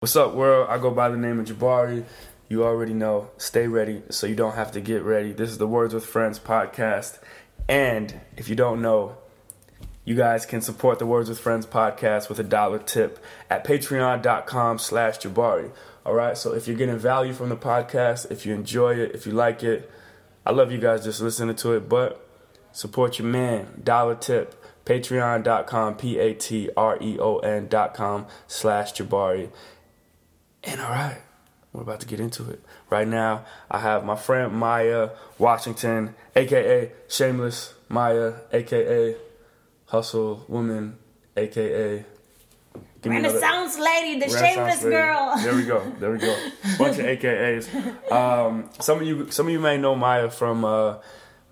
What's up, world? I go by the name of Jabari. You already know. Stay ready so you don't have to get ready. This is the Words with Friends podcast. And if you don't know, you guys can support the Words with Friends podcast with a dollar tip at patreon.com slash Jabari. All right, so if you're getting value from the podcast, if you enjoy it, if you like it, I love you guys just listening to it, but support your man, dollar tip, patreon.com, P-A-T-R-E-O-N dot com slash Jabari. And all right, we're about to get into it. Right now, I have my friend Maya Washington, aka Shameless Maya, aka Hustle Woman, aka Give Renaissance lady, the shameless lady. girl. There we go. There we go. Bunch of AKAs. Um, some of you, some of you may know Maya from uh,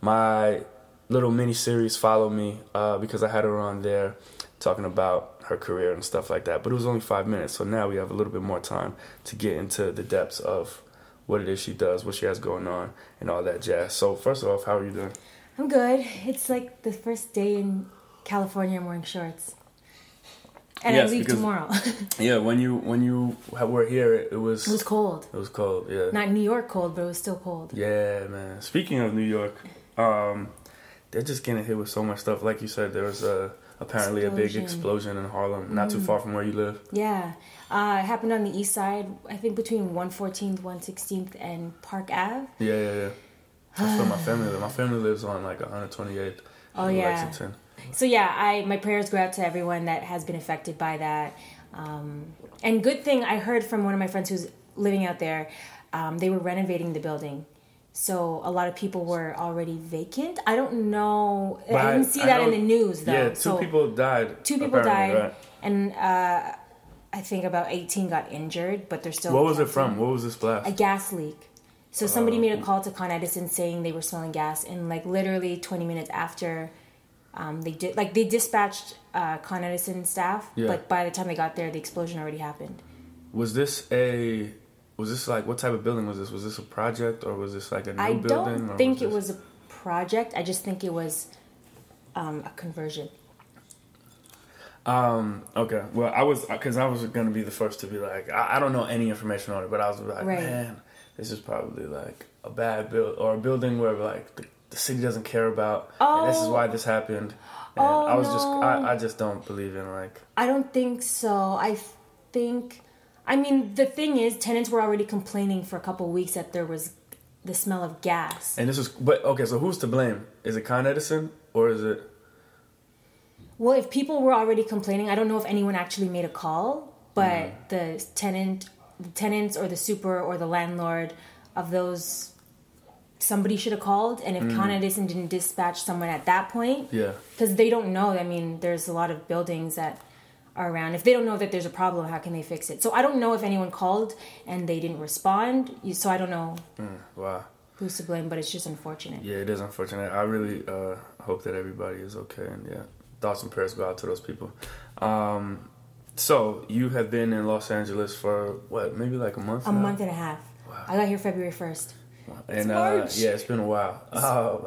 my little mini series. Follow me uh, because I had her on there talking about her career and stuff like that. But it was only five minutes, so now we have a little bit more time to get into the depths of what it is she does, what she has going on, and all that jazz. So first off, how are you doing? I'm good. It's like the first day in California. I'm wearing shorts, and yes, I leave because, tomorrow. yeah, when you when you were here, it, it was it was cold. It was cold. Yeah, not New York cold, but it was still cold. Yeah, man. Speaking of New York, um, they're just getting hit with so much stuff. Like you said, there was a apparently explosion. a big explosion in Harlem, not mm. too far from where you live. Yeah, uh, it happened on the east side. I think between 114th, 116th, and Park Ave. Yeah, yeah, yeah. That's where my family lives. My family lives on like 128th. Oh yeah. Lexington. So yeah, I my prayers go out to everyone that has been affected by that. Um, and good thing I heard from one of my friends who's living out there. Um, they were renovating the building so a lot of people were already vacant. I don't know. But I didn't see I that in the news though. Yeah, two so people died. Two people died, right? and uh, I think about eighteen got injured, but they're still. What was it from? What was this blast? A gas leak. So somebody uh, made a call to Con Edison saying they were smelling gas, and like literally twenty minutes after, um, they did like they dispatched uh, Con Edison staff, yeah. but by the time they got there, the explosion already happened. Was this a was this like what type of building was this? Was this a project or was this like a new I building? I don't think was it was a project. I just think it was um, a conversion. Um. Okay. Well, I was because I was gonna be the first to be like, I, I, don't know any information on it, but I was like, right. man, this is probably like a bad build or a building where like the, the city doesn't care about, oh. and this is why this happened. And oh, I was no. just, I, I just don't believe in like. I don't think so. I think I mean, the thing is, tenants were already complaining for a couple weeks that there was the smell of gas. And this is, but okay, so who's to blame? Is it Con Edison or is it? Well, if people were already complaining, I don't know if anyone actually made a call, but mm. the tenant, the tenants, or the super, or the landlord of those, somebody should have called. And if mm. Con Edison didn't dispatch someone at that point, yeah, because they don't know. I mean, there's a lot of buildings that are around. If they don't know that there's a problem, how can they fix it? So I don't know if anyone called and they didn't respond. So I don't know. Mm, wow. Who's to blame? But it's just unfortunate. Yeah, it is unfortunate. I really uh, hope that everybody is okay, and yeah, thoughts and prayers go out to those people. Um, so you have been in Los Angeles for what? Maybe like a month. A now? month and a half. Wow. I got here February first. And uh, yeah, it's been a while. Um,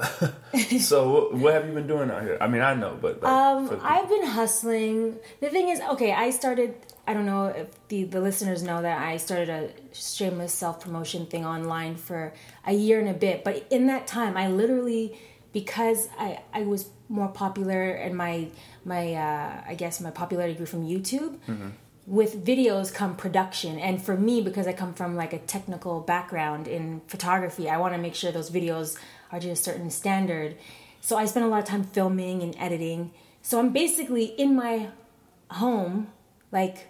so, what have you been doing out here? I mean, I know, but like, um, I've been hustling. The thing is, okay, I started. I don't know if the the listeners know that I started a shameless self promotion thing online for a year and a bit. But in that time, I literally because I I was more popular and my my uh, I guess my popularity grew from YouTube. Mm-hmm with videos come production. And for me because i come from like a technical background in photography i want to make sure those videos are to a certain standard. So i spend a lot of time filming and editing. So i'm basically in my home like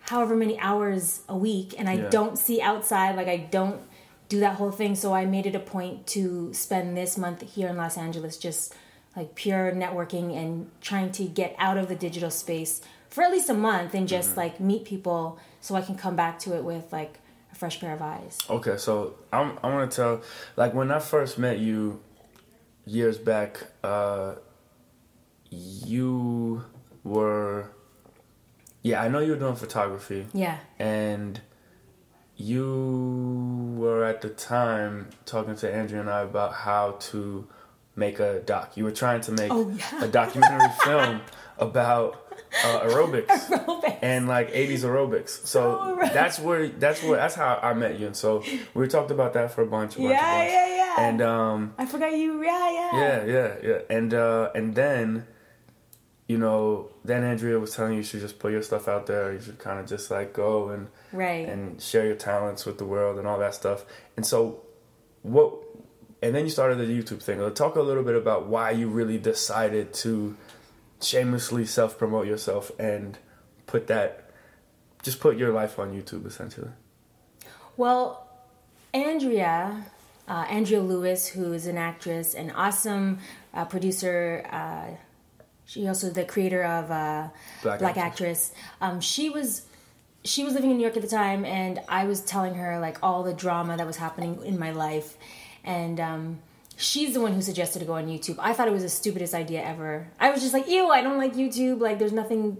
however many hours a week and i yeah. don't see outside like i don't do that whole thing. So i made it a point to spend this month here in los angeles just like pure networking and trying to get out of the digital space for at least a month and just mm-hmm. like meet people so I can come back to it with like a fresh pair of eyes. Okay, so I'm, I want to tell, like when I first met you years back, uh, you were, yeah, I know you were doing photography. Yeah. And you were at the time talking to Andrea and I about how to make a doc. You were trying to make oh, yeah. a documentary film about uh, aerobics. Aerobics. and like 80s aerobics. So Oh, right. that's where that's where that's how I met you. And so we talked about that for a bunch, a bunch, Yeah, bunch. yeah, yeah. And um, I forgot you. Yeah, yeah. yeah, yeah, yeah. And uh, and then, you know, then Andrea was telling you you should just put your stuff out there. You should kind of just like go and Right. and share your talents with the world and all that stuff. And so, what? And then you started the YouTube thing. Talk a little bit about why you really decided to shamelessly self promote yourself and put that, just put your life on YouTube essentially. Well, Andrea, uh, Andrea Lewis, who is an actress, an awesome uh, producer. Uh, she also the creator of uh, Black Black, Actress. Actress. Um, she was she was living in New York at the time, and I was telling her like all the drama that was happening in my life, and um, she's the one who suggested to go on YouTube. I thought it was the stupidest idea ever. I was just like, ew, I don't like YouTube. Like, there's nothing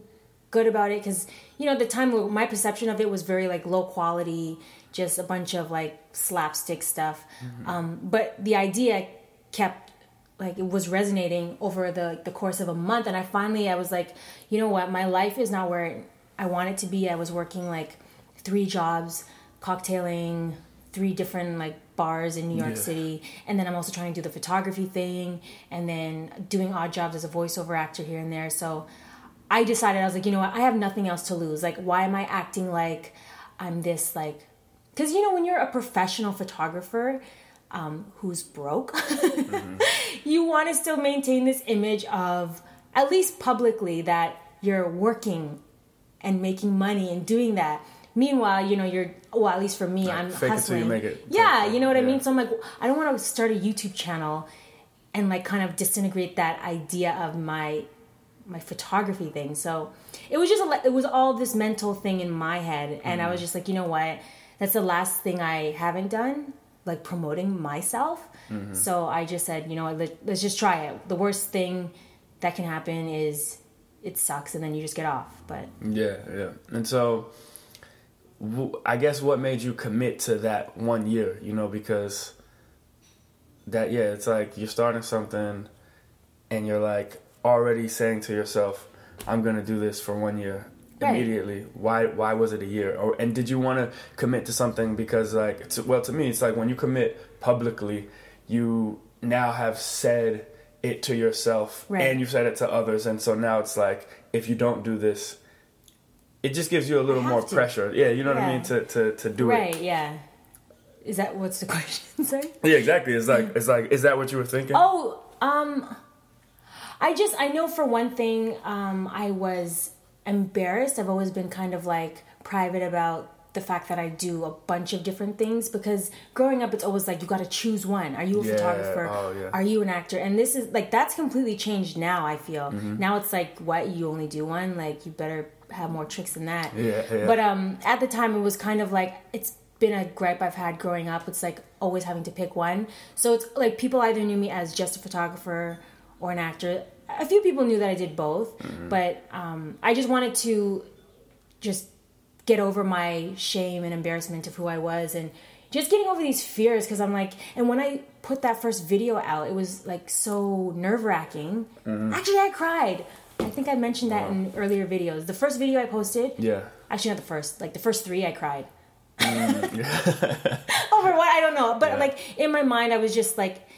good about it because you know at the time my perception of it was very like low quality just a bunch of like slapstick stuff um, but the idea kept like it was resonating over the the course of a month and i finally i was like you know what my life is not where i want it to be i was working like three jobs cocktailing three different like bars in new york Yeah. city and then i'm also trying to do the photography thing and then doing odd jobs as a voiceover actor here and there so I decided I was like, you know what? I have nothing else to lose. Like, why am I acting like I'm this like? Because you know, when you're a professional photographer um, who's broke, you want to still maintain this image of at least publicly that you're working and making money and doing that. Meanwhile, you know, you're well. At least for me, Like, I'm fake it till hustling. you make it. Yeah, you know what I mean. So I'm like, I don't want to start a YouTube channel and like kind of disintegrate that idea of my my photography thing. So it was just a, it was all this mental thing in my head, and I was mm. just like, you know what? That's the last thing I haven't done, like promoting myself. Mm-hmm. So I just said, you know what? Let, let's just try it. The worst thing that can happen is it sucks, and then you just get off. But Yeah, yeah. And so, I guess what made you commit to that one year, you know, because that, yeah, it's like you're starting something and you're like already saying to yourself, I'm going to do this for one year Right. immediately. Why, why was it a year? Or, and did you want to commit to something because like, it's, well, to me, it's like when you commit publicly, you now have said it to yourself Right. and you've said it to others. And so now it's like, if you don't do this, it just gives you a little more to. pressure. Yeah, you know what I mean to to to do right, it. Right. Yeah. Is that what's the question? Sorry. Yeah, exactly. It's like it's like is that what you were thinking? Oh, um, I just I know for one thing, um, I was embarrassed. I've always been kind of like private about the fact that I do a bunch of different things because growing up, it's always like you got to choose one. Are you a Yeah, photographer? oh, yeah. Are you an actor? And this is like that's completely changed now. I feel Mm-hmm. now it's like what you only do one. Like you better have more tricks than that. Yeah, yeah. But um, at the time, it was kind of like it's been a gripe I've had growing up. It's like always having to pick one. So it's like people either knew me as just a photographer or an actor. A few people knew that I did both, Mm-hmm. but um, I just wanted to just get over my shame and embarrassment of who I was and just getting over these fears because I'm like, and when I put that first video out, it was like so nerve wracking. Mm-hmm. Actually, I cried. I think I mentioned that in earlier videos. The first video I posted, Yeah. actually not the first like the first three i cried. Mm, Over what? I don't know. But Yeah. like in my mind i was just like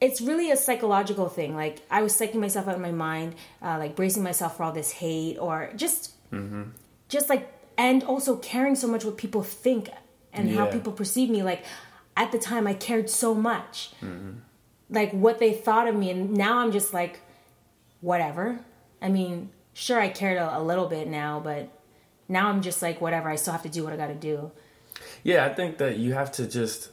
it's really a psychological thing. Like i was psyching myself out in my mind uh, like bracing myself for all this hate or just mm-hmm. just like and also caring so much what people think and how people perceive me. Like at the time i cared so much. Mm-hmm. Like what they thought of me. And now i'm just like whatever i mean sure i cared a, a little bit now but now i'm just like whatever i still have to do what i gotta do. Yeah, I think that you have to just,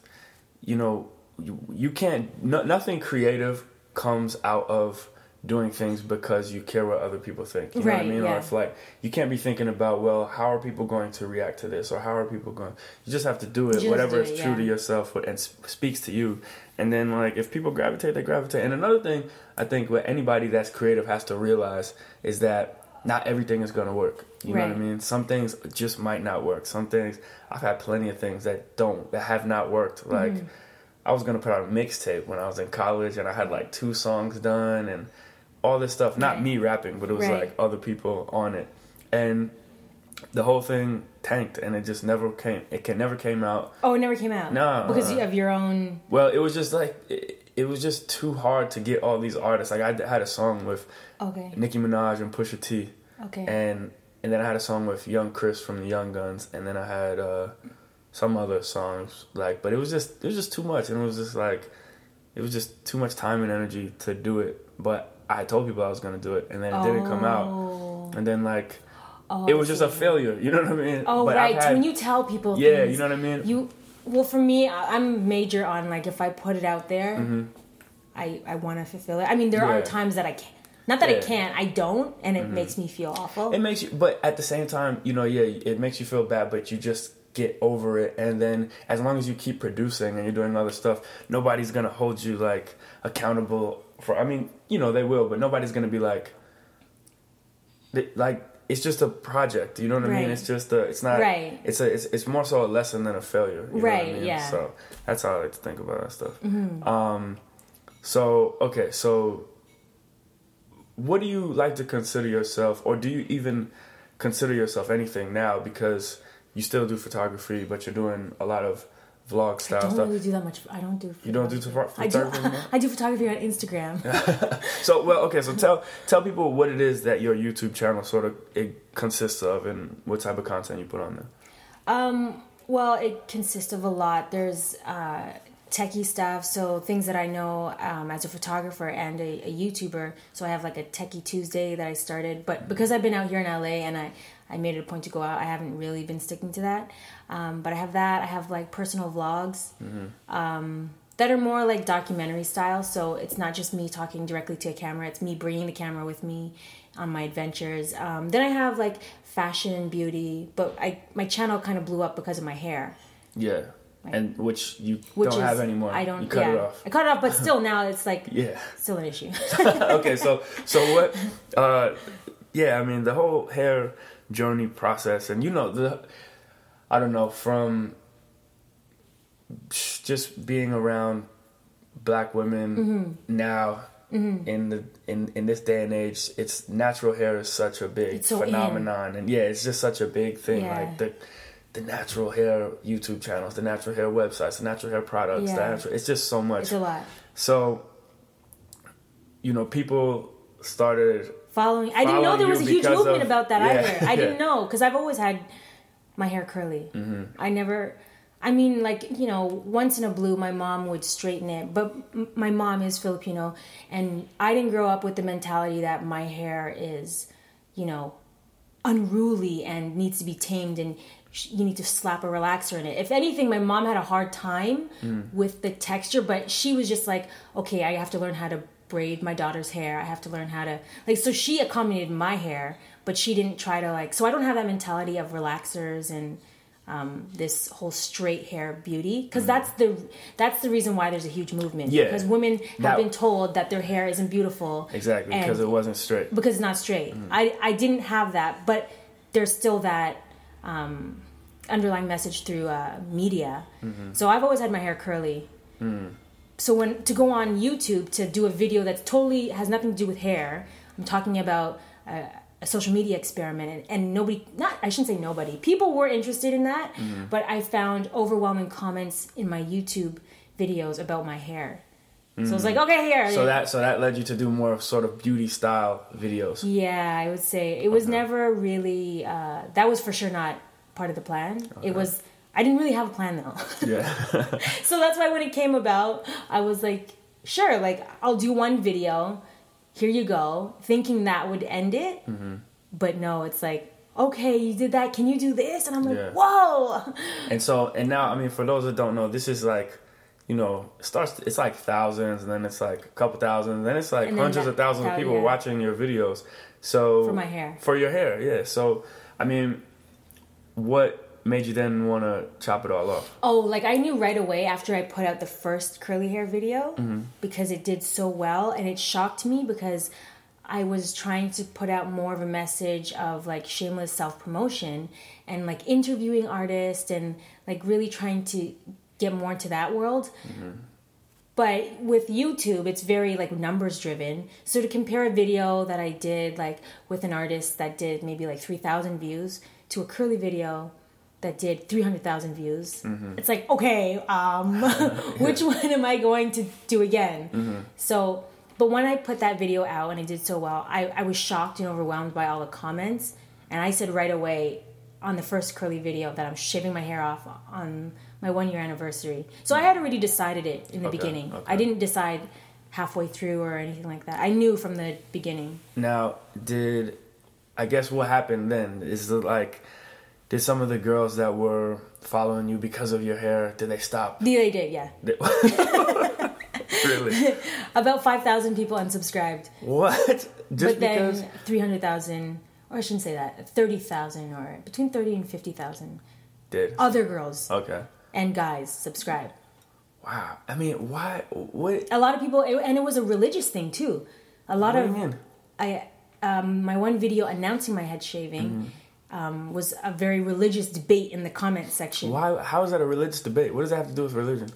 you know, you, you can't, no, nothing creative comes out of doing things because you care what other people think. You know what I Right, mean? Or yeah. if like, you can't be thinking about, well, how are people going to react to this? Or how are people going, you just have to do it, whatever do is it, true to yourself and speaks to you. And then like, if people gravitate, they gravitate. And another thing I think what anybody that's creative has to realize is that not everything is going to work. You know what I mean? Some things just might not work. Some things I've had plenty of things that don't that have not worked. Like mm-hmm. I was gonna put out a mixtape when I was in college, and I had like two songs done, and all this stuff. Not Right. me rapping, but it was Right. like other people on it, and the whole thing tanked, and it just never came. It can never came out. Oh, it never came out. No, because you have your own. Well, it was just like it, it was just too hard to get all these artists. Like I had a song with Okay. Nicki Minaj and Pusha T, Okay. and and then I had a song with Young Chris from the Young Gunz, and then I had uh, some other songs like. But it was just it was just too much, and it was just like it was just too much time and energy to do it. But I told people I was gonna do it, and then it didn't come out, Oh. and then like Oh, it was just a failure. You know what I mean? Oh But right. Had- when you tell people. yeah, things, you know what I mean. You well for me, I- I'm major on like if I put it out there, I I want to fulfill it. I mean, there Mm-hmm. Yeah. are times that I can't. Not that I Yeah. Mm-hmm. can't, I don't, and it makes me feel awful. It makes you, but at the same time, you know, yeah, it makes you feel bad, but you just get over it. And then as long as you keep producing and you're doing other stuff, nobody's gonna hold you like accountable for. I mean, you know, they will, but nobody's gonna be like, they- like it's just a project. You know what I mean? It's just a. It's not. Right. It's a. It's, it's more so a lesson than a failure. you know what I Right, mean? yeah. Mm-hmm. So that's how I like to think about that stuff. Hmm. Um. So okay. So what do you like to consider yourself or do you even consider yourself anything now because you still do photography but you're doing a lot of vlog style stuff. I don't stuff really do that much. I don't do. you don't do photo- I do. photography? I do photography on Instagram. so well okay so tell tell people what it is that your youtube channel sort of it consists of and what type of content you put on there Um, well, it consists of a lot. There's uh, techie stuff, so things that I know um, as a photographer and a, a YouTuber. So I have like a Techie Tuesday that I started, but because I've been out here in LA and I, I made it a point to go out, I haven't really been sticking to that. Um, but I have that. I have like personal vlogs. Um, that are more like documentary style, so it's not just me talking directly to a camera. It's me bringing the camera with me on my adventures. Um, then I have like fashion and beauty, but I my channel kind of blew up because of my hair, yeah and which you which don't is have anymore I don't. you cut yeah, it off I cut it off, but still now it's like yeah still an issue. okay, so so what? Uh, yeah, I mean the whole hair journey process, and you know the, I don't know from just being around black women Mm-hmm. now in the in in this day and age, it's natural hair is such a big so in. phenomenon, and yeah, it's just such a big thing. Yeah. Like the the natural hair YouTube channels, the natural hair websites, the natural hair products. The Yeah. natural, it's just so much. it's a lot. So, you know, people started. Following, I didn't know there was a huge movement of- about that yeah, either. I yeah. didn't know because I've always had my hair curly. Mm-hmm. I never. I mean, like you know, once in a blue, my mom would straighten it, but m- my mom is Filipino, and I didn't grow up with the mentality that my hair is, you know, unruly and needs to be tamed and sh- you need to slap a relaxer in it. If anything, my mom had a hard time Mm. with the texture, but she was just like, okay, I have to learn how to braid my daughter's hair. I have to learn how to like so she accommodated my hair, but she didn't try to like so I don't have that mentality of relaxers and um, this whole straight hair beauty because that's the that's the reason why there's a huge movement Mm. Yeah. because women That- have been told that their hair isn't beautiful Exactly, because it wasn't straight. because it's not straight. Mm. I I didn't have that, but there's still that um, underlying message through uh, media. Mm-hmm. So I've always had my hair curly. Mm. So when to go on YouTube to do a video that totally has nothing to do with hair, I'm talking about uh, a social media experiment, and, and nobody, not I shouldn't say nobody, people were interested in that, Mm-hmm. but I found overwhelming comments in my YouTube videos about my hair. So I was like, okay, here. So that so that led you to do more sort of beauty style videos. Yeah, I would say it was never really. Uh, that was for sure not part of the plan. It was. I didn't really have a plan though, Yeah. so that's why when it came about, I was like, sure, like I'll do one video. Here you go, thinking that would end it, Mm-hmm. but no, it's like. Okay, you did that. Can you do this? And I'm like, Yeah. whoa! and so and now I mean for those that don't know, this is like you know, it starts it's like thousands and then it's like a couple thousand, and then it's like then hundreds that- of thousands of people yeah. watching your videos. So For my hair. For your hair, yeah. So I mean what made you then want to chop it all off? Oh, like I knew right away after I put out the first curly hair video mm-hmm. because it did so well and it shocked me because I was trying to put out more of a message of like shameless self promotion and like interviewing artists and like really trying to get more into that world. Mm-hmm. But with YouTube, it's very like numbers driven. So to compare a video that I did like with an artist that did maybe like 3,000 views to a curly video that did 300,000 views, it's like, okay, um, which one am I going to do again? So, but when I put that video out and it did so well, I, I was shocked and overwhelmed by all the comments. And I said right away on the first curly video that I'm shaving my hair off on my one year anniversary. So I had already decided it in the Okay, beginning. okay. I didn't decide halfway through or anything like that. I knew from the beginning. Now, did I guess what happened then is it like did some of the girls that were following you because of your hair did they stop? They did, yeah. Really? About 5,000 people unsubscribed. What? Just but then because? 300,000, or I shouldn't say that, 30,000 or between 30 and 50,000 Did other girls okay? and guys subscribed. Wow. I mean, why? What? A lot of people, and it was a religious thing too. A lot What of? I um, my one video announcing my head shaving Mm-hmm. Um, was a very religious debate in the comment section. Why? How is that a religious debate? What does that have to do with religion?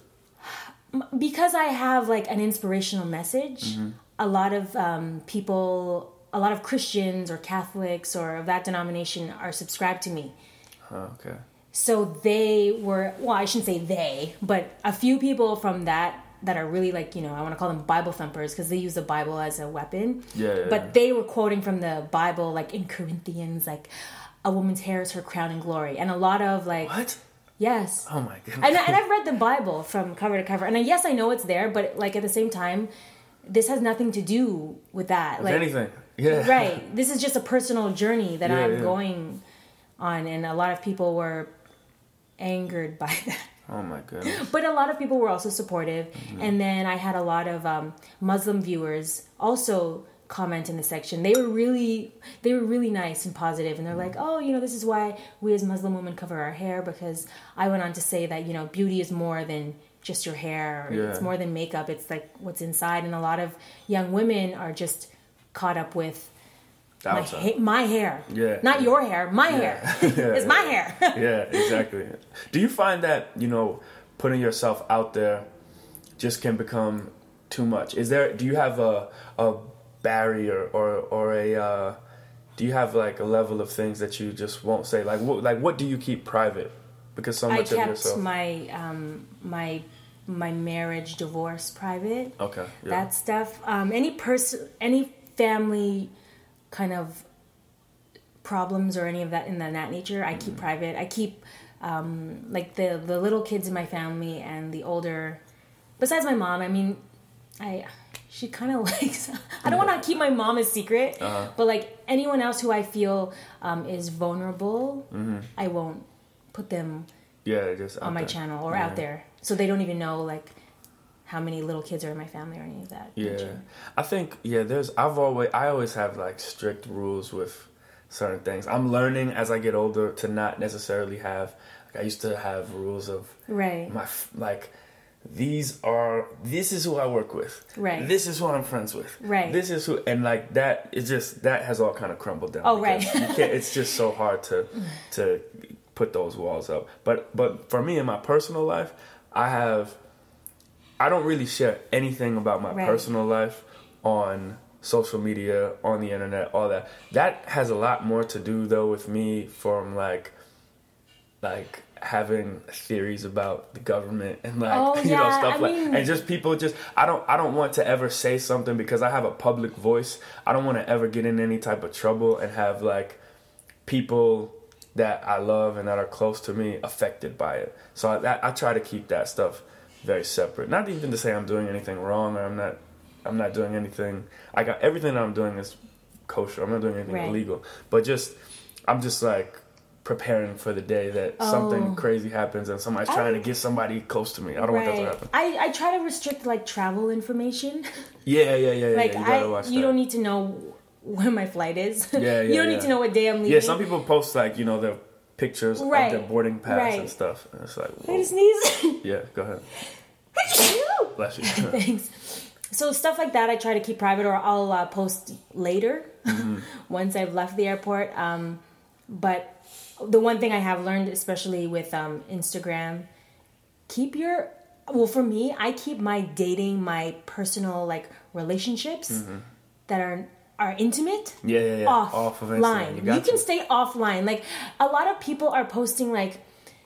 because I have like an inspirational message, Mm-hmm. a lot of um, people, a lot of Christians or Catholics or of that denomination are subscribed to me. Oh, okay. So they were, well, I shouldn't say they, but a few people from that that are really like, you know, I want to call them Bible thumpers because they use the Bible as a weapon. Yeah, yeah, But yeah. they were quoting from the Bible, like in Corinthians, like, a woman's hair is her crown and glory. And a lot of like, What? yes. Oh my goodness. and, and I've read the Bible from cover to cover, and I, yes, I know it's there, but like at the same time, this has nothing to do with that. Like, anything, yeah. right? This is just a personal journey that Yeah, I'm yeah. going on, and a lot of people were angered by that. Oh my goodness. But a lot of people were also supportive, and then I had a lot of um, Muslim viewers also comment in the section. They were really, they were really nice and positive, and they're like, "Oh, you know, this is why we as Muslim women cover our hair." Because I went on to say that you know, beauty is more than just your hair. Yeah. It's more than makeup. It's like what's inside, and a lot of young women are just caught up with my, ha- my hair. Yeah. Not your hair. My Yeah. hair. Yeah, it's my hair. yeah, exactly. Do you find that you know putting yourself out there just can become too much? Is there? Do you have a a barrier or or a uh, do you have like a level of things that you just won't say? Like what like what do you keep private? Because so I much of kept yourself. my um, my my marriage divorce private. okay. Yeah. That stuff. Um, any person, any family, kind of problems or any of that in that nature, I Mm-hmm. keep private. I keep um, like the the little kids in my family and the older. Besides my mom, I mean, I she kind of likes. I don't want to keep my mom a secret, Uh-huh. but like anyone else who I feel um, is vulnerable, Mm-hmm. I won't put them yeah, just on my there. channel or Yeah. out there, so they don't even know like how many little kids are in my family or any of that. Yeah, nature. I think yeah. There's I've always I always have like strict rules with certain things. I'm learning as I get older to not necessarily have. Like I used to have rules of Right. my like these are this is who I work with. Right. This is who I'm friends with. Right. This is who and like that is just that has all kind of crumbled down. Oh, right. it's just so hard to to put those walls up. But but for me in my personal life, I have I don't really share anything about my Right. personal life on social media, on the internet, all that. That has a lot more to do though with me from like like having theories about the government and like Oh, you know stuff I like mean- and just people just I don't I don't want to ever say something because I have a public voice. I don't want to ever get in any type of trouble and have like people that I love and that are close to me affected by it. So I, that, I try to keep that stuff very separate. Not even to say I'm doing anything wrong or I'm not I'm not doing anything. I got everything that I'm doing is kosher. I'm not doing anything Right. illegal. But just I'm just like preparing for the day that Oh. something crazy happens and somebody's I- trying to get somebody close to me. I don't want that to happen. I, I try to restrict like travel information. Yeah, yeah, yeah, yeah. like you gotta I, you don't need to know when my flight is. Yeah, yeah, you don't yeah. need to know what day I'm leaving. yeah, some people post like you know their pictures Right. of their boarding pass Right. and stuff. And it's like, I just sneeze. yeah, go ahead. Bless you. Thanks. So stuff like that, I try to keep private, or I'll uh, post later Mm-hmm. once I've left the airport. Um, but the one thing I have learned, especially with um, Instagram, keep your well for me i keep my dating my personal like relationships Mm-hmm. that are are intimate Yeah, yeah, yeah. off, Off of Instagram. line You you, can stay offline like a lot of people are posting like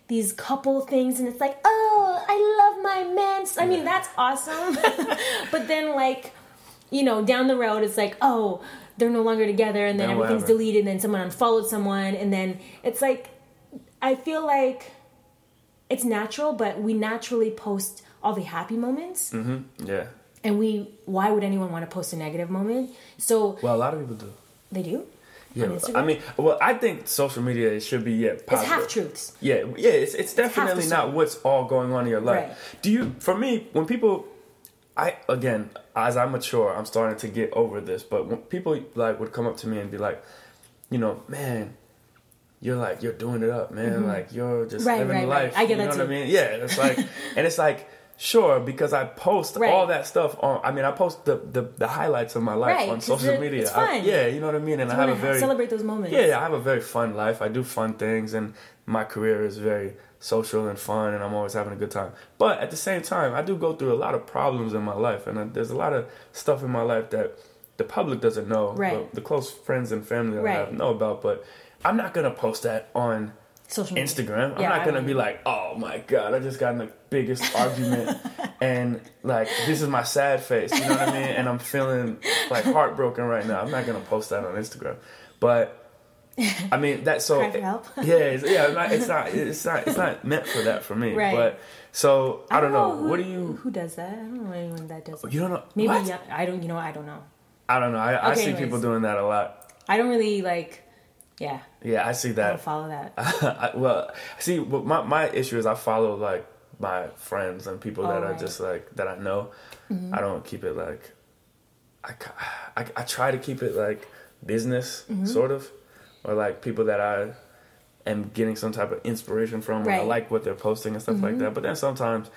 these couple things and it's like oh i love my man i mean that's awesome but then like you know down the road it's like oh they're no longer together and then Then everything's happened? deleted and then someone unfollowed someone and then it's like i feel like it's natural but we naturally post all the happy moments mm-hmm. Yeah. and we why would anyone want to post a negative moment so Well, a lot of people do. they do Yeah. I mean, well, I think social media it should be yeah it's half truths Yeah, yeah, it's it's definitely the not what's all going on in your life. Right. Do you? For me, when people, I again, as I mature, I'm starting to get over this. But when people like would come up to me and be like, you know, man, you're like you're doing it up, man. Like you're just Mm-hmm. Right, living right, right. life. I get you know that what I mean? Yeah, it's like, and it's like. Sure, because I post Right. all that stuff on. I mean, I post the, the, the highlights of my life Right, on social media. it's I- fun. yeah, you know what I mean. And I have a very celebrate those moments yeah, I have a very fun life. I do fun things, and my career is very social and fun, and I'm always having a good time. But at the same time, I do go through a lot of problems in my life, and uh, there's a lot of stuff in my life that the public doesn't know, Right. the close friends and family that I have know about. But I'm not gonna post that on social media Instagram. I'm Yeah, not gonna be like, oh my god, I just got in the biggest argument, and like this is my sad face. You know what I mean? And I'm feeling like heartbroken right now. I'm not gonna post that on Instagram, but. I mean that's so Cry for help. yeah it's, yeah it's not, it's not it's not it's not meant for that for me Right. but so I, don't know, who, what do you who does that i don't know anyone that does that you don't know maybe i don't you know i don't know I don't know I, I see anyways. people doing that a lot i don't really like yeah yeah I see i that don't follow that I, well, see, my my issue is I follow like my friends and people that Oh, are right. Mm-hmm. just like that I know. I don't keep it like I, I, I try to keep it like business Mm-hmm. sort of, or like people that I am getting some type of inspiration from. Or I Mm-hmm. like what they're posting and stuff like that. But then sometimes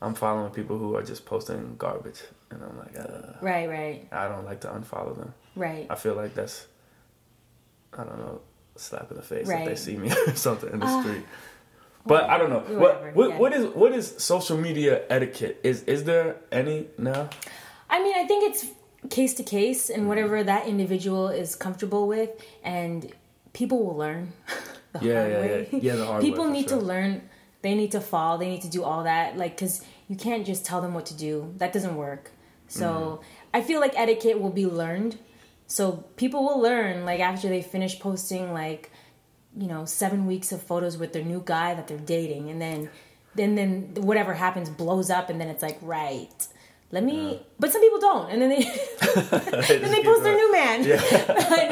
I'm following people who are just posting garbage, and I'm like, uh, right right I don't like to unfollow them. right I feel like that's I don't know, slap in the face if they see me or something in the street. But I don't know. Whatever, What what, yeah. what is what is social media etiquette? Is is there any now? I mean, I think it's case to case and whatever that individual is comfortable with, and people will learn the Yeah, hard yeah, way. yeah. Yeah, the hard people way, need sure. to learn. They need to fall. They need to do all that. Like, because you can't just tell them what to do. That doesn't work. So Mm-hmm. I feel like etiquette will be learned. So people will learn, like, after they finish posting, like, you know, seven weeks of photos with their new guy that they're dating, and then, then, then whatever happens blows up, and then it's like, right, let me. But some people don't, and then they, then they post their new man, and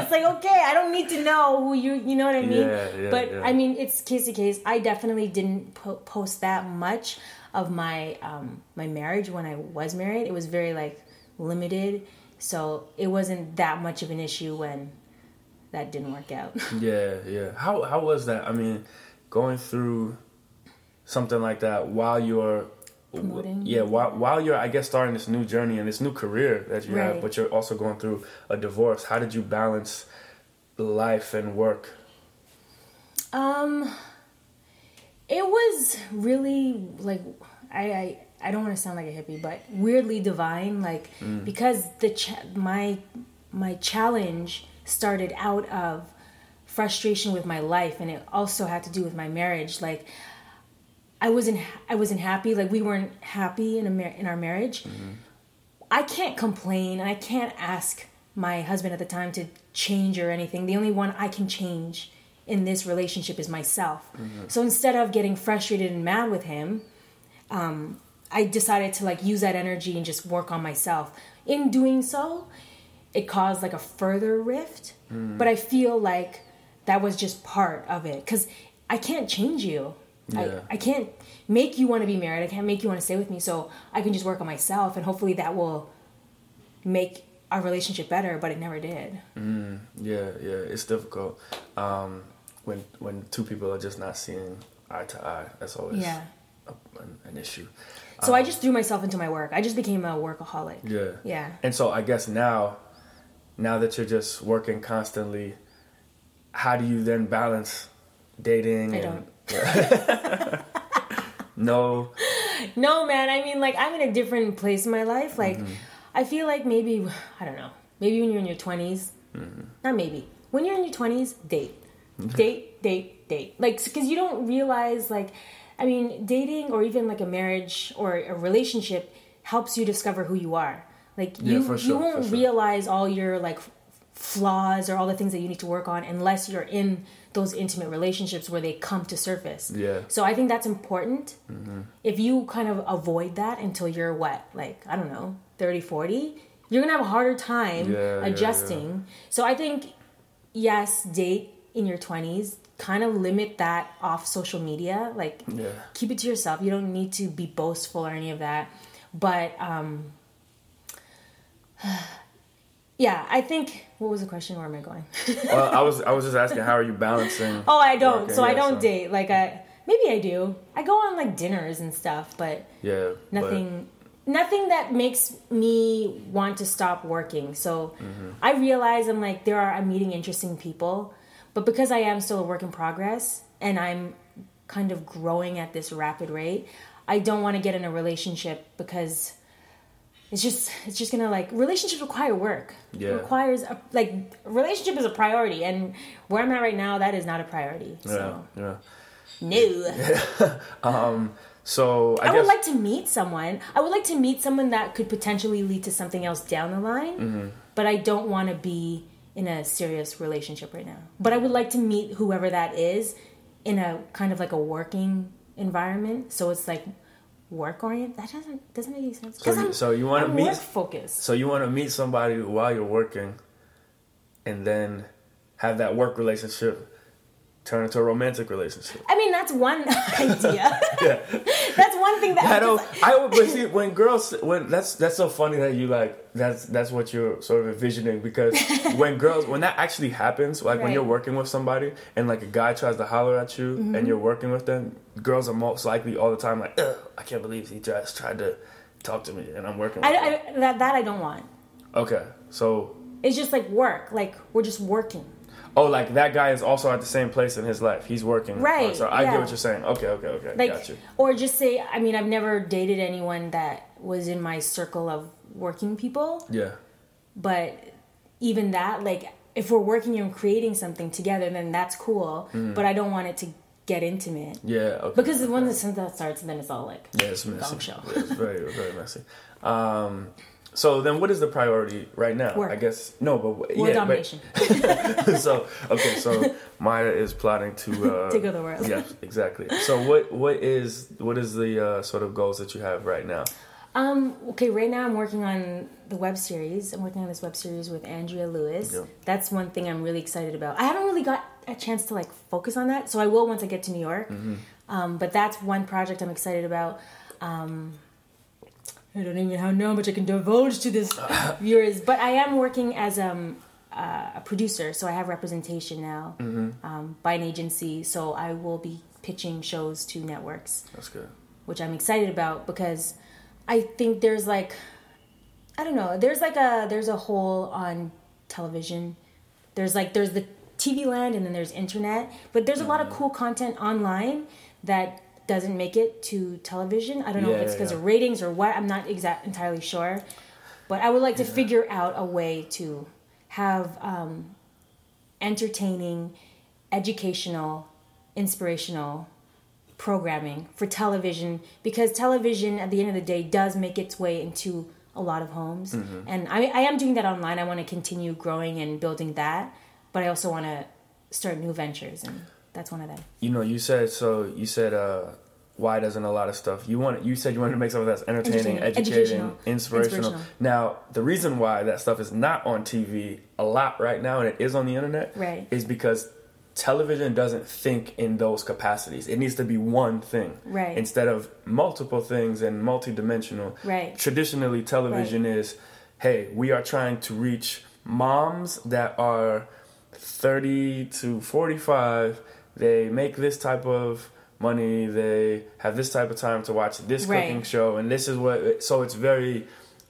it's like, okay, I don't need to know who you, you know what I mean? Yeah, yeah, but yeah. I mean, it's case to case. I definitely didn't po- post that much of my um, my marriage when I was married. It was very like limited, so it wasn't that much of an issue when that didn't work out. Yeah, yeah. How how was that? I mean, going through something like that while you're Promoting. yeah, while while you're I guess starting this new journey and this new career that you have, but you're also going through a divorce. How did you balance life and work? Um, it was really like I I, I don't want to sound like a hippie, but weirdly divine. Like because the cha- my my challenge started out of frustration with my life, and it also had to do with my marriage. Like I wasn't I wasn't happy. Like we weren't happy in a mar- in our marriage. Mm-hmm. I can't complain. I can't ask my husband at the time to change or anything. The only one I can change in this relationship is myself. Mm-hmm. So instead of getting frustrated and mad with him, um, I decided to like use that energy and just work on myself. In doing so, it caused like a further rift. Mm. But I feel like that was just part of it because I can't change you. Yeah. I, I can't make you want to be married. I can't make you want to stay with me. So I can just work on myself, and hopefully that will make our relationship better. But it never did. Yeah, yeah, it's difficult um, when when two people are just not seeing eye to eye. That's always Yeah. a, an, an issue. So I just threw myself into my work. I just became a workaholic. Yeah, Yeah. And so I guess now, now that you're just working constantly, how do you then balance dating I and no? no, man. I mean, like, I'm in a different place in my life. Like, Mm-hmm. I feel like maybe, I don't know, maybe when you're in your 20s, Mm-hmm. not maybe, when you're in your 20s, date. date, date, date. Like, because you don't realize, like, I mean, dating or even like a marriage or a relationship helps you discover who you are. Like, Yeah, you, you won't sure. realize all your, like, flaws or all the things that you need to work on unless you're in those intimate relationships where they come to surface. Yeah. So I think that's important. If you kind of avoid that until you're what, like, I don't know, 30, 40, you're going to have a harder time Yeah, yeah, yeah. adjusting. So I think, yes, date in your 20s, kind of limit that off social media. Like, Yeah. keep it to yourself. You don't need to be boastful or any of that. But, um, yeah, I think, what was the question? Where am I going? well, I was I was just asking, how are you balancing? Oh, I don't. so I don't so- date. Like I maybe I do. I go on like dinners and stuff, but Yeah. but- nothing nothing that makes me want to stop working. So Mm-hmm. I realize I'm like there are I'm meeting interesting people, but because I am still a work in progress and I'm kind of growing at this rapid rate, I don't want to get in a relationship because it's just it's just gonna like relationships require work. Yeah. It requires a, like relationship is a priority, and where I'm at right now, that is not a priority. yeah. So Yeah. no. So I, I guess would like to meet someone. I would like to meet someone that could potentially lead to something else down the line. Mm-hmm. But I don't want to be in a serious relationship right now. But I would like to meet whoever that is in a kind of like a working environment. So it's like work oriented. That doesn't doesn't make any sense. So you- so you wanna meet- work focused. so you want to meet somebody while you're working, and then have that work relationship turn into a romantic relationship. I mean, that's one idea. Yeah. that's one thing that I don't. just- I would. But see, when girls, when that's that's so funny that you like that's that's what you're sort of envisioning because when girls, when that actually happens, like when you're working with somebody and like a guy tries to holler at you Mm-hmm. and you're working with them, girls are most likely all the time like, Ugh, I can't believe he just tried to talk to me and I'm working. With. I, I, that that I don't want. Okay, so It's just like work. Like we're just working. Oh, like that guy is also at the same place in his life. He's working. Right, So I yeah. get what you're saying. Okay, okay, okay. like got you. or just say i mean i've never dated anyone that was in my circle of working people Yeah. but even that like if we're working and creating something together then that's cool Mm. but i don't want it to get intimate Yeah. Okay. because when the sentence starts then it's all like Yeah, it's messy. Show. Yeah, it's very, very messy. Um, so then, what is the priority right now? Work. I guess no, but world yeah, domination But, so okay, so Maya is plotting to uh, Take over the world. Yeah, exactly. So what what is what is the uh, sort of goals that you have right now? Um, okay, right now I'm working on the web series. I'm working on this web series with Andrea Lewis. Yeah. That's one thing I'm really excited about. I haven't really got a chance to like focus on that, so I will once I get to New York. Mm-hmm. Um, but that's one project I'm excited about. Um, I don't even know how much I can divulge to this viewers, but I am working as um, uh, a producer, so I have representation now um, by an agency. So I will be pitching shows to networks That's good. which I'm excited about because I think there's like I don't know, there's like a there's a hole on television. There's like there's the TV land and then there's internet, but there's a lot of cool content online that doesn't make it to television. I don't know Yeah, if it's because yeah. of ratings or what. I'm not exact entirely sure, but I would like to figure out a way to have um, entertaining, educational, inspirational programming for television because television at the end of the day does make its way into a lot of homes and I, I am doing that online i want to continue growing and building that but i also want to start new ventures and that's one of them You know, you said so. You said uh, why doesn't a lot of stuff you want? You said you wanted to make something that's entertaining, educating, educational, inspirational. inspirational. Now, the reason why that stuff is not on TV a lot right now and it is on the internet Right. is because television doesn't think in those capacities. It needs to be one thing Right. instead of multiple things and multidimensional. Right. Traditionally, television is, hey, we are trying to reach moms that are 30 to 45. They make this type of money. They have this type of time to watch this Right. cooking show, and this is what. So it's very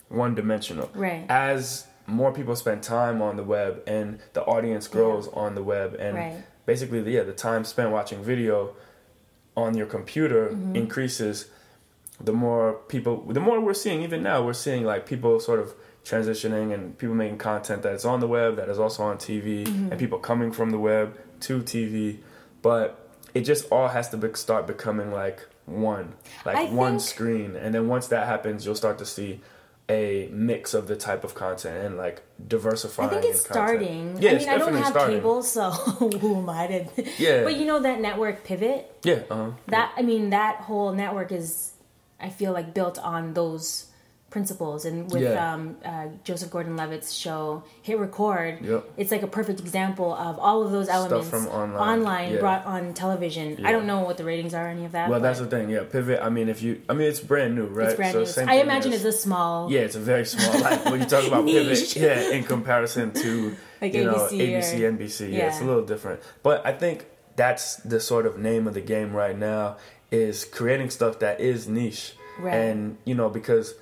one dimensional. Right. As more people spend time on the web and the audience grows on the web, and Right. basically, yeah, the time spent watching video on your computer Mm-hmm. increases. the more people, the more we're seeing. Even now, we're seeing like people sort of transitioning and people making content that is on the web, that is also on TV, Mm-hmm. and people coming from the web to TV. But it just all has to be, start becoming like one, like I one think- screen, and then once that happens, you'll start to see a mix of the type of content and like diversifying. I think it's starting. Yeah, I mean, I don't have starting. cable, so who am I to? Yeah. But you know that network pivot. Yeah, uh-huh. That I mean, that whole network is, I feel like built on those principles. And with Yeah. um, uh, Joseph Gordon-Levitt's show Hit Record, Yep. it's like a perfect example of all of those elements from online, yeah. brought on television. Yeah. I don't know what the ratings are any of that. Well, that's the thing. Yeah, pivot. I mean, if you, I mean, it's brand new, right? it's brand So new. same I imagine it's a small. Yeah, it's a very small. Like when you talk about pivot, yeah, in comparison to Like you know ABC or- ABC, NBC, yeah. it's a little different. But I think that's the sort of name of the game right now is creating stuff that is niche, Right. and you know because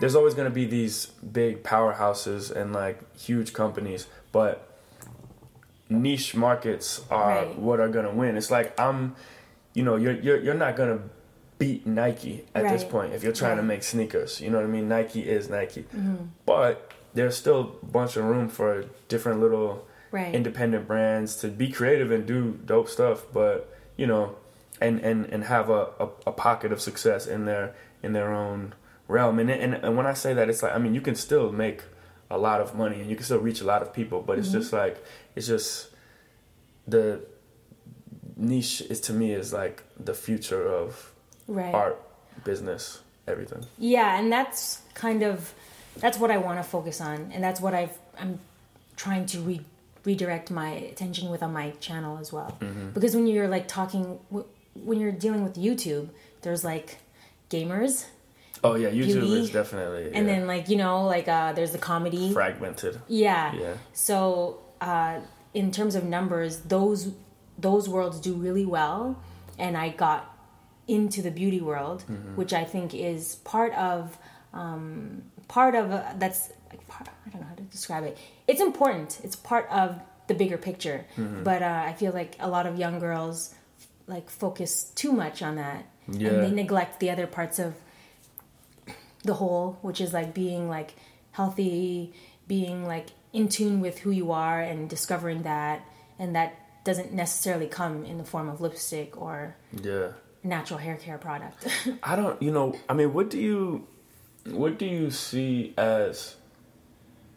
there's always going to be these big powerhouses and like huge companies, but niche markets are Right. what are going to win. It's like I'm, you know, you're you're you're not going to beat Nike at this point if you're trying to make sneakers. You know what I mean? Nike is Nike, Mm-hmm. but there's still a bunch of room for different little Right. independent brands to be creative and do dope stuff. But you know, and and and have a, a, a pocket of success in their in their own realm. And, and and when I say that, it's like I mean you can still make a lot of money and you can still reach a lot of people, but it's just like it's just the niche is to me is like the future of right. art, business, everything. Yeah, and that's kind of that's what I want to focus on, and that's what I've I'm trying to re- redirect my attention with on my channel as well. Mm-hmm. Because when you're like talking, w- when you're dealing with YouTube, there's like gamers, Oh yeah, YouTube Beauty, is definitely and yeah, then like you know like uh, there's the comedy. fragmented. Yeah. Yeah. So uh, in terms of numbers, those those worlds do really well, and I got into the beauty world, Mm-hmm. which I think is part of um, part of uh, that's like part, I don't know how to describe it. It's important. It's part of the bigger picture, Mm-hmm. but uh, I feel like a lot of young girls like focus too much on that, Yeah. and they neglect the other parts of the whole, which is like being like healthy, being like in tune with who you are and discovering that, and that doesn't necessarily come in the form of lipstick or Yeah. natural hair care product. I don't, you know, I mean, what do you, what do you see as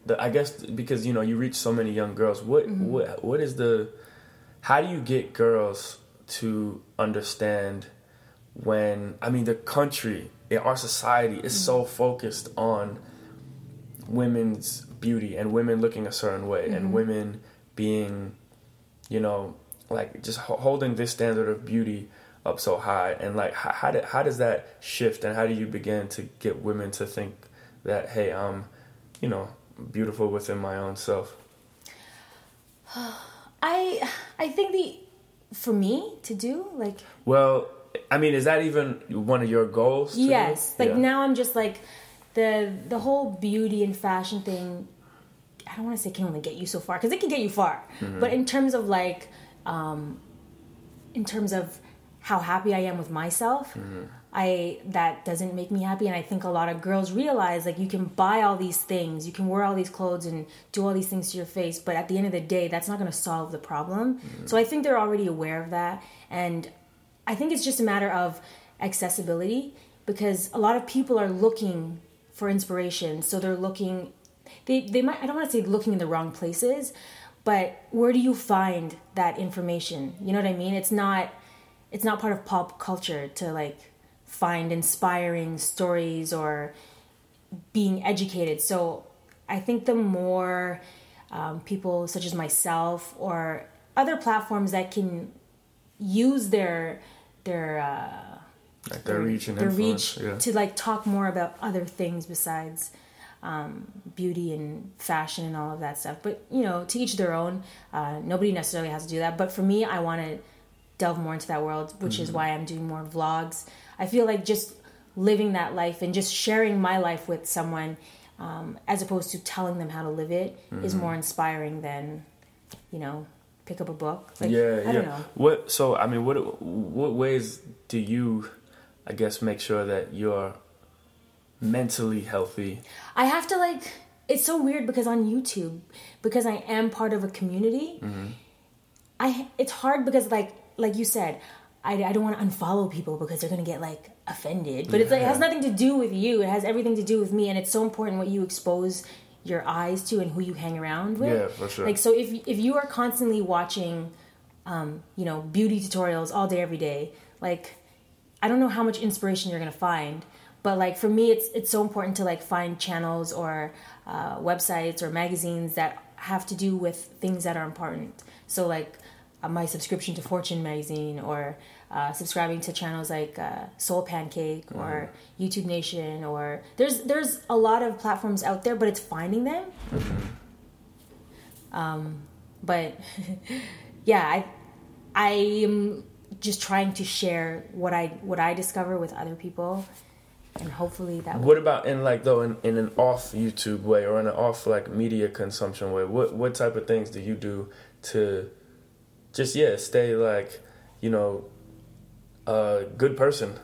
the? I guess because you know you reach so many young girls. What mm-hmm. what what is the? How do you get girls to understand when? I mean, the country, our society is so mm. focused on women's beauty and women looking a certain way and mm-hmm. women being, you know, like just holding this standard of beauty up so high. And like how how, do, how does that shift and how do you begin to get women to think that hey I'm you know beautiful within my own self? I I think the for me to do like well I mean is that even one of your goals yes like Yeah. now I'm just like the the whole beauty and fashion thing. I don't want to say can only get you so far because it can get you far, mm-hmm. but in terms of like um, in terms of how happy I am with myself, mm-hmm. I that doesn't make me happy, and I think a lot of girls realize like you can buy all these things, you can wear all these clothes and do all these things to your face, but at the end of the day, that's not going to solve the problem. Mm-hmm. So I think they're already aware of that, and I think it's just a matter of accessibility because a lot of people are looking for inspiration, so they're looking. They, they might I don't want to say looking in the wrong places, but where do you find that information? You know what I mean? It's not it's not part of pop culture to like find inspiring stories or being educated. So I think the more um, people such as myself or other platforms that can use their their uh, like their reach and their influence reach yeah. to like talk more about other things besides um, beauty and fashion and all of that stuff. But you know, to each their own. Uh, nobody necessarily has to do that. But for me, I want to delve more into that world, which Mm-hmm. is why I'm doing more vlogs. I feel like just living that life and just sharing my life with someone, um, as opposed to telling them how to live it, is Mm-hmm. more inspiring than, you know, pick up a book. Like, yeah I don't yeah know. what so I mean what what ways do you I guess make sure that you're mentally healthy. I have to like it's so weird because on YouTube because I am part of a community. Mm-hmm. I it's hard because like like you said, I, I don't want to unfollow people because they're gonna get like offended. But it's like it has nothing to do with you. It has everything to do with me, and it's so important what you expose your eyes to and who you hang around with. Yeah, for sure. Like so, if if you are constantly watching, um, you know, beauty tutorials all day every day, like I don't know how much inspiration you're gonna find, but like for me, it's it's so important to like find channels or uh, websites or magazines that have to do with things that are important. So like uh, my subscription to Fortune magazine or uh, subscribing to channels like uh, Soul Pancake or YouTube Nation or there's there's a lot of platforms out there, but it's finding them. Um, but yeah, I I am just trying to share what I what I discover with other people, and hopefully that. What about in like though in, in an off YouTube way or in an off like media consumption way? What what type of things do you do to just yeah stay like you know a good person?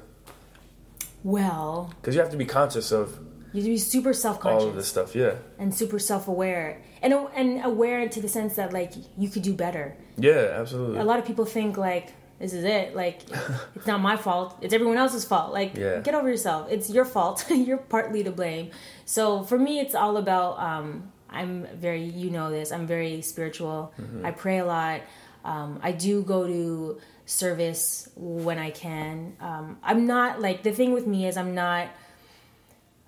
well, Because you have to be conscious of you have to be super self conscious, all of this stuff. Yeah, and super self aware, and and aware to the sense that like you could do better. yeah, absolutely. A lot of people think like this is it, like it's not my fault, it's everyone else's fault. Like Yeah. get over yourself. It's your fault. You're partly to blame. So for me, it's all about. Um, I'm very, you know this. I'm very spiritual. I pray a lot. Um, I do go to service when I can. Um, I'm not like the thing with me is I'm not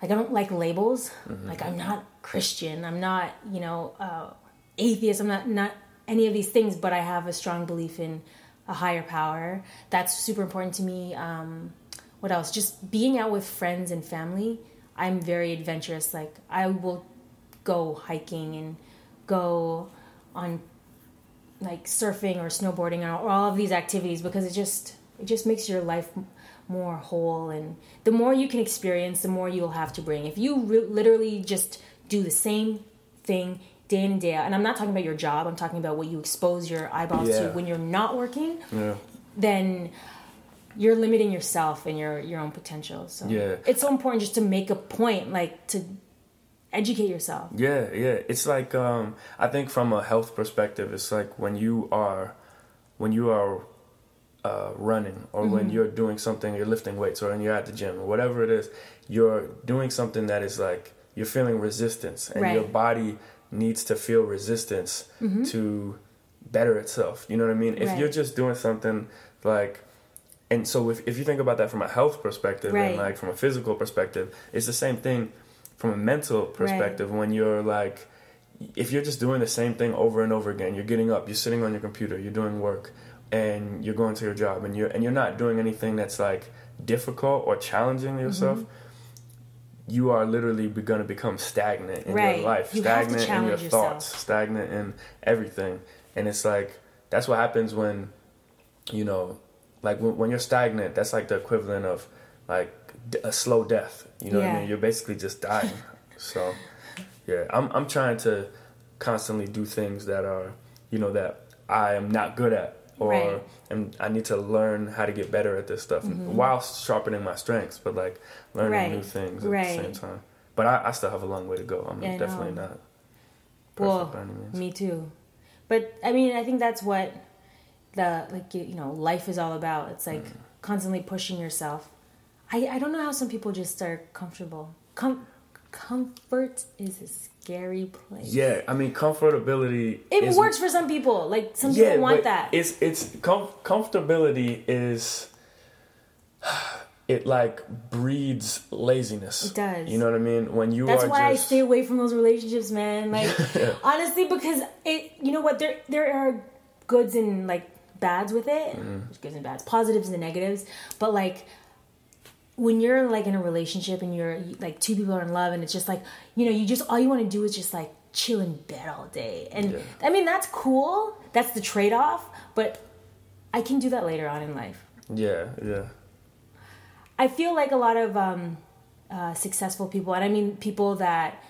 like I don't like labels. Like I'm not Christian. I'm not you know uh, atheist. I'm not not any of these things. But I have a strong belief in a higher power. That's super important to me. Um, what else? Just being out with friends and family. I'm very adventurous. Like I will go hiking and go on like surfing or snowboarding or, all of these activities because it just it just makes your life more whole and the more you can experience the more you'll have to bring if you re- literally just do the same thing day in and day out and i'm not talking about your job i'm talking about what you expose your eyeballs Yeah. to when you're not working yeah. then you're limiting yourself and your your own potential so Yeah. it's so important just to make a point like to educate yourself Yeah, yeah. It's like um I think from a health perspective, it's like when you are when you are uh, running or Mm-hmm. when you're doing something, you're lifting weights or when you're at the gym or whatever it is, you're doing something that is like you're feeling resistance and your body needs to feel resistance to better itself. You know what I mean? If Mm-hmm. Right. you're just doing something like and so if, if you think about that from a health perspective Right. and like from a physical perspective, it's the same thing from a mental perspective when you're like if you're just doing the same thing over and over again, you're getting up, you're sitting on your computer, you're doing work, and you're going to your job, and you're and you're not doing anything that's like difficult or challenging yourself. Mm-hmm. You are literally going to become stagnant in Right. your life, You stagnant in your yourself. thoughts, stagnant in everything, and it's like that's what happens when, you know, like when, when you're stagnant. That's like the equivalent of like a slow death. You know what I mean? You're basically just dying. so. Yeah, I'm I'm trying to constantly do things that are, you know, that I am not good at, or Right. and I need to learn how to get better at this stuff while sharpening my strengths, but like learning Mm-hmm. Right. new things at Right. the same time. But I, I still have a long way to go. I'm I definitely not perfect well by any means. me too but i mean i think that's what the like you you know life is all about it's like Mm. constantly pushing yourself i i don't know how some people just are comfortable Com- comfort is a scary place Yeah, I mean comfortability. it is, works for some people like some Yeah, people want that It's it's com- comfortability is. It like breeds laziness. It does. You know what I mean? When you are That's why just I stay away from those relationships, man. Like honestly, because it, you know what? There there are goods and like bads with it. Mm-hmm. Goods and bads, positives and negatives. But like when you're like in a relationship and you're like two people are in love and it's just like you know you just all you want to do is just like chill in bed all day and Yeah. I mean that's cool. That's the trade off. But I can do that later on in life. Yeah, yeah. I feel like a lot of um, uh, successful people, and I mean people that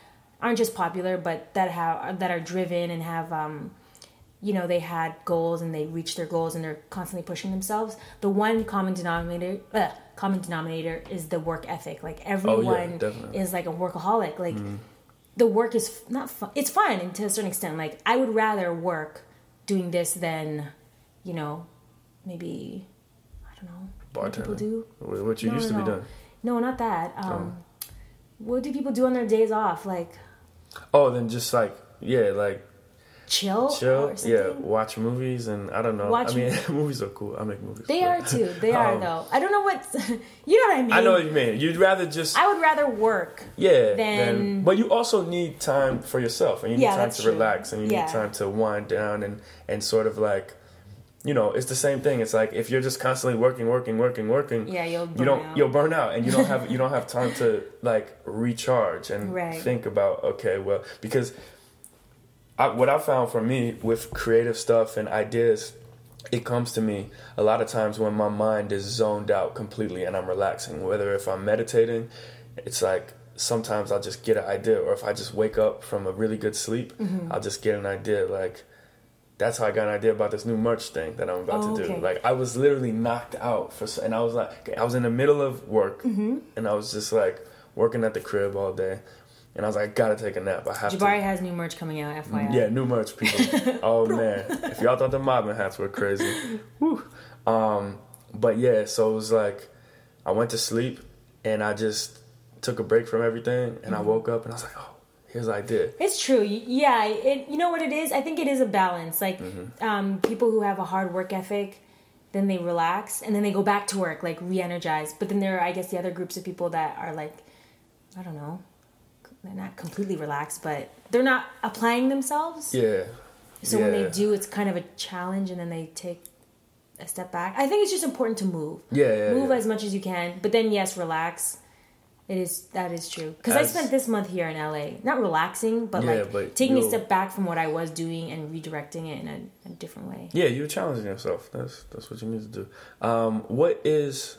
aren't just popular, but that have that are driven and have um, you know they had goals and they reached their goals and they're constantly pushing themselves. The one common denominator uh, common denominator is the work ethic. Like everyone definitely. is like a workaholic. Like the work is not fun it's fun and to a certain extent. Like i would rather work doing this than you know maybe i don't know what people do? What you No, used no, to be no. doing. no not that. Um what do people do on their days off? Like Oh, then just like yeah, like chill chill, or something? yeah, watch movies and I don't know. Watch I mean, movies are cool. I make movies. They are too. They are Um, though. I don't know what you know what I mean. I know what you mean. You'd rather just I would rather work. yeah, Then- then, but you also need time for yourself, and you need Yeah, time to true. relax, and you Yeah. need time to wind down and and sort of like, you know, it's the same thing. It's like if you're just constantly working, working, working, working, Yeah, you'll you burn don't out. you'll burn out, and you don't have you don't have time to like recharge and Right. think about okay, well, because I, what I found for me with creative stuff and ideas, it comes to me a lot of times when my mind is zoned out completely and I'm relaxing. Whether if I'm meditating, it's like sometimes I'll just get an idea, or if I just wake up from a really good sleep, Mm-hmm. I'll just get an idea. Like that's how I got an idea about this new merch thing that I'm about Oh, to do. okay. Like I was literally knocked out for, and I was like, I was in the middle of work, Mm-hmm. and I was just like working at the crib all day. And I was like, I gotta take a nap. I have to. Jabari has new merch coming out. FYI. Yeah, new merch, people. oh man, if y'all thought the mobbing hats were crazy, Whew. Um, but yeah, so it was like I went to sleep and I just took a break from everything, and I woke up and I was like, oh, here's the idea. It's true. Yeah, it. You know what it is? I think it is a balance. Like, Mm-hmm. um, people who have a hard work ethic, then they relax and then they go back to work, like re-energized. But then there are, I guess, the other groups of people that are like, I don't know, they're not completely relaxed, but they're not applying themselves. Yeah. So when they do, it's kind of a challenge, and then they take a step back. I think it's just important to move. Yeah, yeah, move yeah. as much as you can, but then yes, relax. It is that is true because I spent this month here in LA, not relaxing, but Yeah, like but taking a step back from what I was doing and redirecting it in a, a different way. Yeah, you're challenging yourself. That's that's what you need to do. Um, what is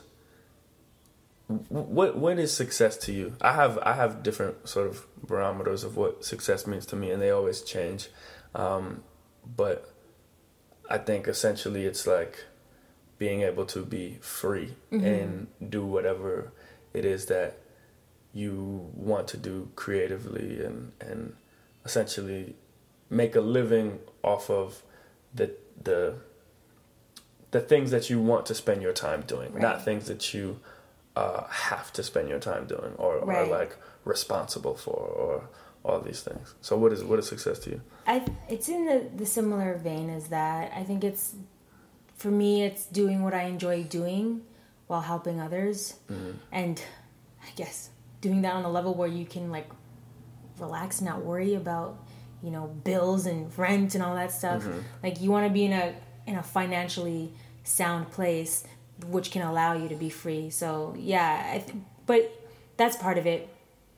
what what is success to you? I have I have different sort of barometers of what success means to me, and they always change. Um, but I think essentially it's like being able to be free and do whatever it is that you want to do creatively and and essentially make a living off of the the the things that you want to spend your time doing, Right. not things that you uh, have to spend your time doing or are like responsible for or all these things. So what is what is success to you? I it's in the, the similar vein as that. I think it's for me it's doing what I enjoy doing while helping others and I guess doing that on a level where you can like relax and not worry about, you know, bills and rent and all that stuff. Like you want to be in a in a financially sound place which can allow you to be free. So, yeah, I th- but that's part of it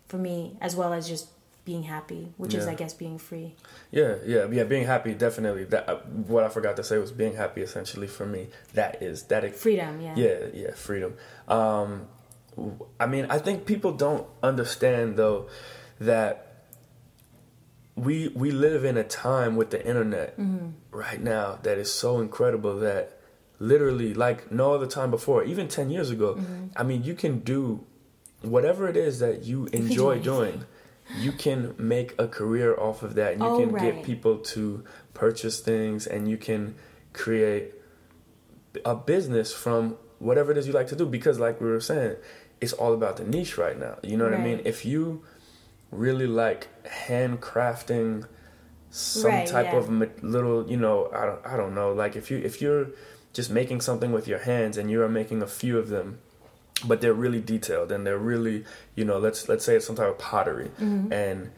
for me as well as just being happy, which is I guess being free. Yeah, yeah, yeah. Being happy, definitely. That uh, what I forgot to say was being happy. Essentially, for me, that is that. Ex- Freedom, yeah. yeah, yeah, freedom. Um, I mean, I think people don't understand though that we we live in a time with the internet right now that is so incredible that literally like no other time before, even ten years ago. I mean, you can do whatever it is that you enjoy doing. You can make a career off of that. and You Oh, can right. get people to purchase things, and you can create a business from whatever it is you like to do because like we were saying it's all about the niche right now you know what i mean if you really like handcrafting some Right, type yeah. of little you know I don't, I don't know like if you if you're just making something with your hands and you are making a few of them but they're really detailed and they're really you know let's let's say it's some type of pottery Mm-hmm. and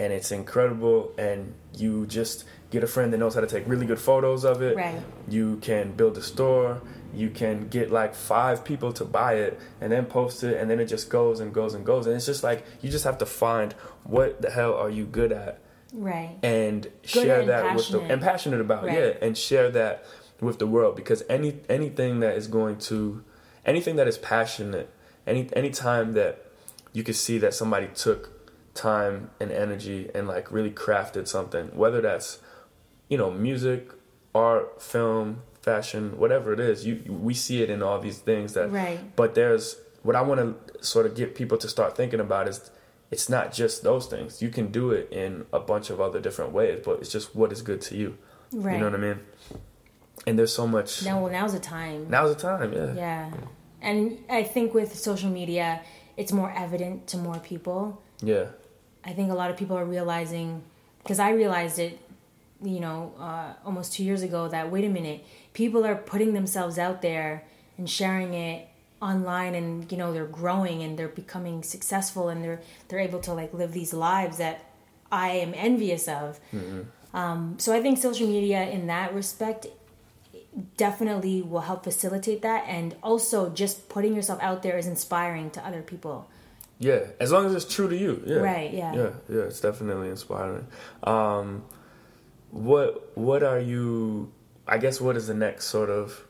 and it's incredible and you just get a friend that knows how to take really good photos of it Right. you can build a store you can get like five people to buy it and then post it and then it just goes and goes and goes and it's just like you just have to find what the hell are you good at Right. and Good share and that with the passionate. and passionate about Right. yeah and share that with the world because any anything that is going to anything that is passionate any any time that you can see that somebody took time and energy and like really crafted something whether that's you know, music, art, film, fashion, whatever it is. You we see it in all these things that. Right. But there's what I want to sort of get people to start thinking about is it's not just those things. You can do it in a bunch of other different ways, but it's just what is good to you. Right. You know what I mean? And there's so much. Now, well, now's the time. Now's the time, yeah. Yeah. And I think with social media, it's more evident to more people. Yeah. I think a lot of people are realizing, because I realized it, you know, uh, almost two years ago, that wait a minute, people are putting themselves out there and sharing it online and you know they're growing and they're becoming successful and they're they're able to like live these lives that I am envious of. Um, so I think social media in that respect definitely will help facilitate that and also just putting yourself out there is inspiring to other people. Yeah, as long as it's true to you. Yeah. Right, yeah. Yeah, yeah, it's definitely inspiring. Um, what what are you? I guess what is the next sort of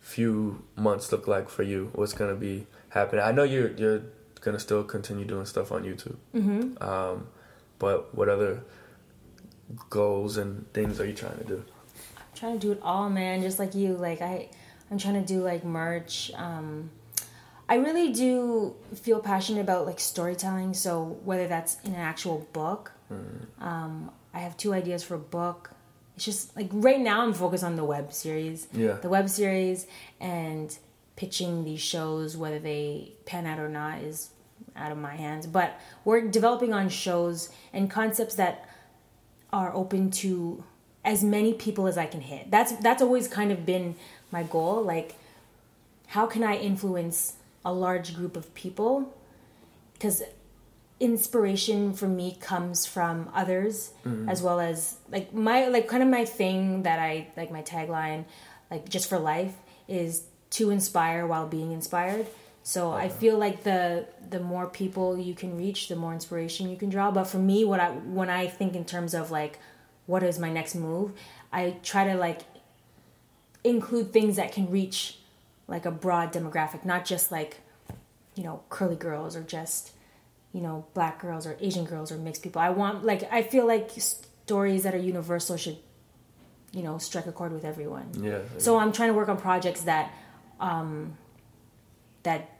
few months look like for you? What's gonna be happening? I know you're you're gonna still continue doing stuff on YouTube. Mm-hmm. Um, but what other goals and things are you trying to do? Trying to do it all man just like you like i i'm trying to do like merch um i really do feel passionate about like storytelling so whether that's in an actual book um i have two ideas for a book. It's just like right now i'm focused on the web series. Yeah. the web series and pitching these shows whether they pan out or not is out of my hands. But we're developing on shows and concepts that are open to as many people as I can hit. That's that's always kind of been my goal. Like, how can I influence a large group of people? Because inspiration for me comes from others mm-hmm. as well as like my like kind of my thing that I like my tagline like just for life is to inspire while being inspired. So I feel like the the more people you can reach, the more inspiration you can draw. But for me, what I when I think in terms of like what is my next move, I try to like include things that can reach like a broad demographic, not just like you know curly girls or just you know black girls or Asian girls or mixed people. I want like I feel like stories that are universal should you know strike a chord with everyone. Yeah. So I'm trying to work on projects that um that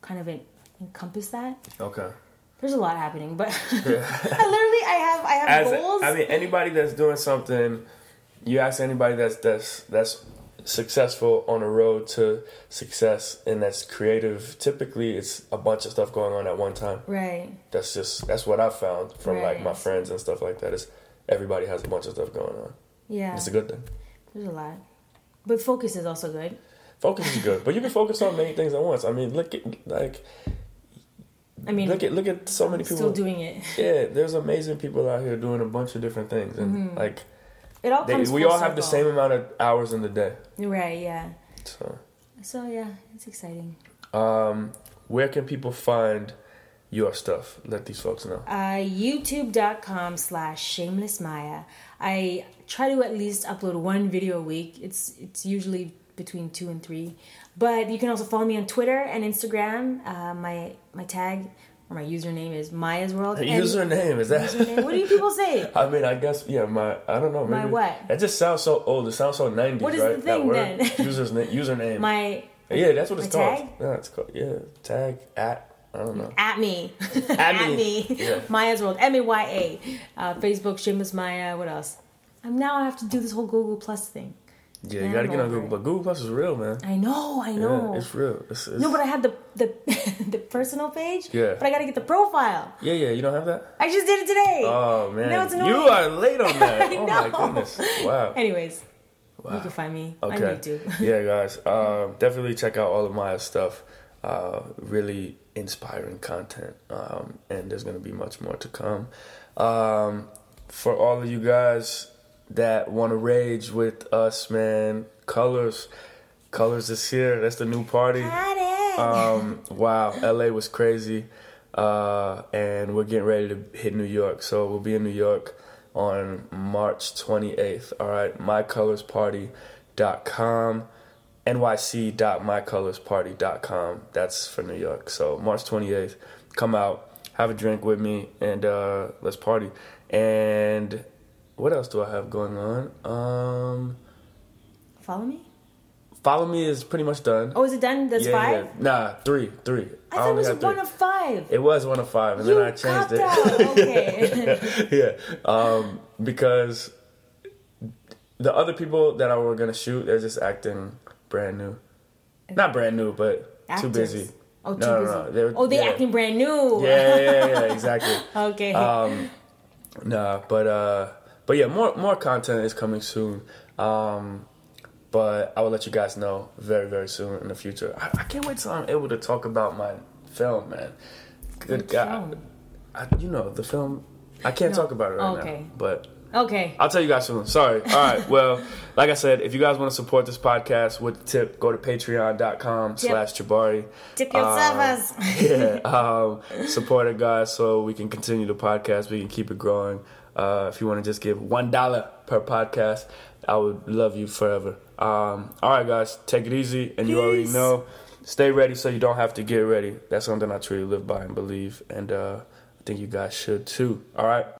kind of encompass that. okay. There's a lot happening, but I literally I have I have As goals. I mean, anybody that's doing something, you ask anybody that's that's that's successful on a road to success and that's creative. Typically, it's a bunch of stuff going on at one time. right. That's just that's what I found from like my friends and stuff like that. Is everybody has a bunch of stuff going on. Yeah. It's a good thing. There's a lot. But focus is also good. Focus is good, but you can focus on many things at once. I mean, look at like I mean, look at look at so many people. still doing it. yeah, there's amazing people out here doing a bunch of different things, and like It all they, Mm-hmm. comes. we all have the same amount of hours in the day. Right. Yeah. So, So yeah, it's exciting. um, where can people find your stuff? Let these folks know. Uh, YouTube.com slash Shameless Maya. I try to at least upload one video a week. It's it's usually between two and three. But you can also follow me on Twitter and Instagram. Uh, my my tag or my username is Maya's World. And- Username is that? username. What do you people say? I mean, I guess yeah. My I don't know. My Maybe, what? It just sounds so old. It sounds so nineties, What is right? the thing, then? Users username. My yeah, that's what it's called. tag? Yeah, it's called. Yeah, tag at. I don't know. at me. At at me. me. Yeah. Maya's World. M A Y A. Uh, Facebook, Shameless Maya. What else? I'm now I have to do this whole Google Plus thing. Yeah, you gotta get on Google, but Google Plus is real, man. I know, I know. Yeah, it's real. It's, it's, no, but I have the the the personal page. Yeah. But I gotta get the profile. yeah, yeah. You don't have that. I just did it today. Oh man, No, it's you are late on that. I oh my know. goodness! Wow. Anyways, Wow. you can find me on Okay. YouTube. yeah, guys, um, definitely check out all of Maya's stuff. Uh, really inspiring content, um, and there's gonna be much more to come. Um, for all of you guys that want to rage with us, man, colors, colors is here. That's the new party. Um, wow, LA was crazy. Uh, and we're getting ready to hit New York. So we'll be in New York on March 28th. All right, mycolorsparty.com, nyc.mycolorsparty.com. That's for New York. So March 28th, come out, have a drink with me, and uh, let's party. And what else do I have going on? Um, Follow me. follow me is pretty much done. Oh, is it done? That's yeah, five. yeah. Nah, three, three. I thought it was had three. one of five. It was one of five, and you then I changed it. out. Okay. yeah, um, because the other people that I were gonna shoot, they're just acting brand new. Not brand new, but too busy. Oh, too No, no, busy. no, they're- oh, they're yeah. acting brand new. Yeah, yeah, yeah, yeah, exactly. Okay. Um, nah, but uh, but yeah, more more content is coming soon. Um, but I will let you guys know very very soon in the future. I, I can't wait till I'm able to talk about my film, man. Good Which God. I, you know the film. I can't No. talk about it right Okay. now, but okay. I'll tell you guys soon. Sorry. All right. Well, like I said, if you guys want to support this podcast with the tip, go to patreon.com slash Jabari. Tip your Um, servers. yeah. Um, support it, guys, so we can continue the podcast. We can keep it growing. Uh, if you want to just give $1 per podcast, I would love you forever. Um, all right, guys. Take it easy. And you already know, stay ready so you don't have to get ready. That's something I truly live by and believe. And uh, I think you guys should too. All right.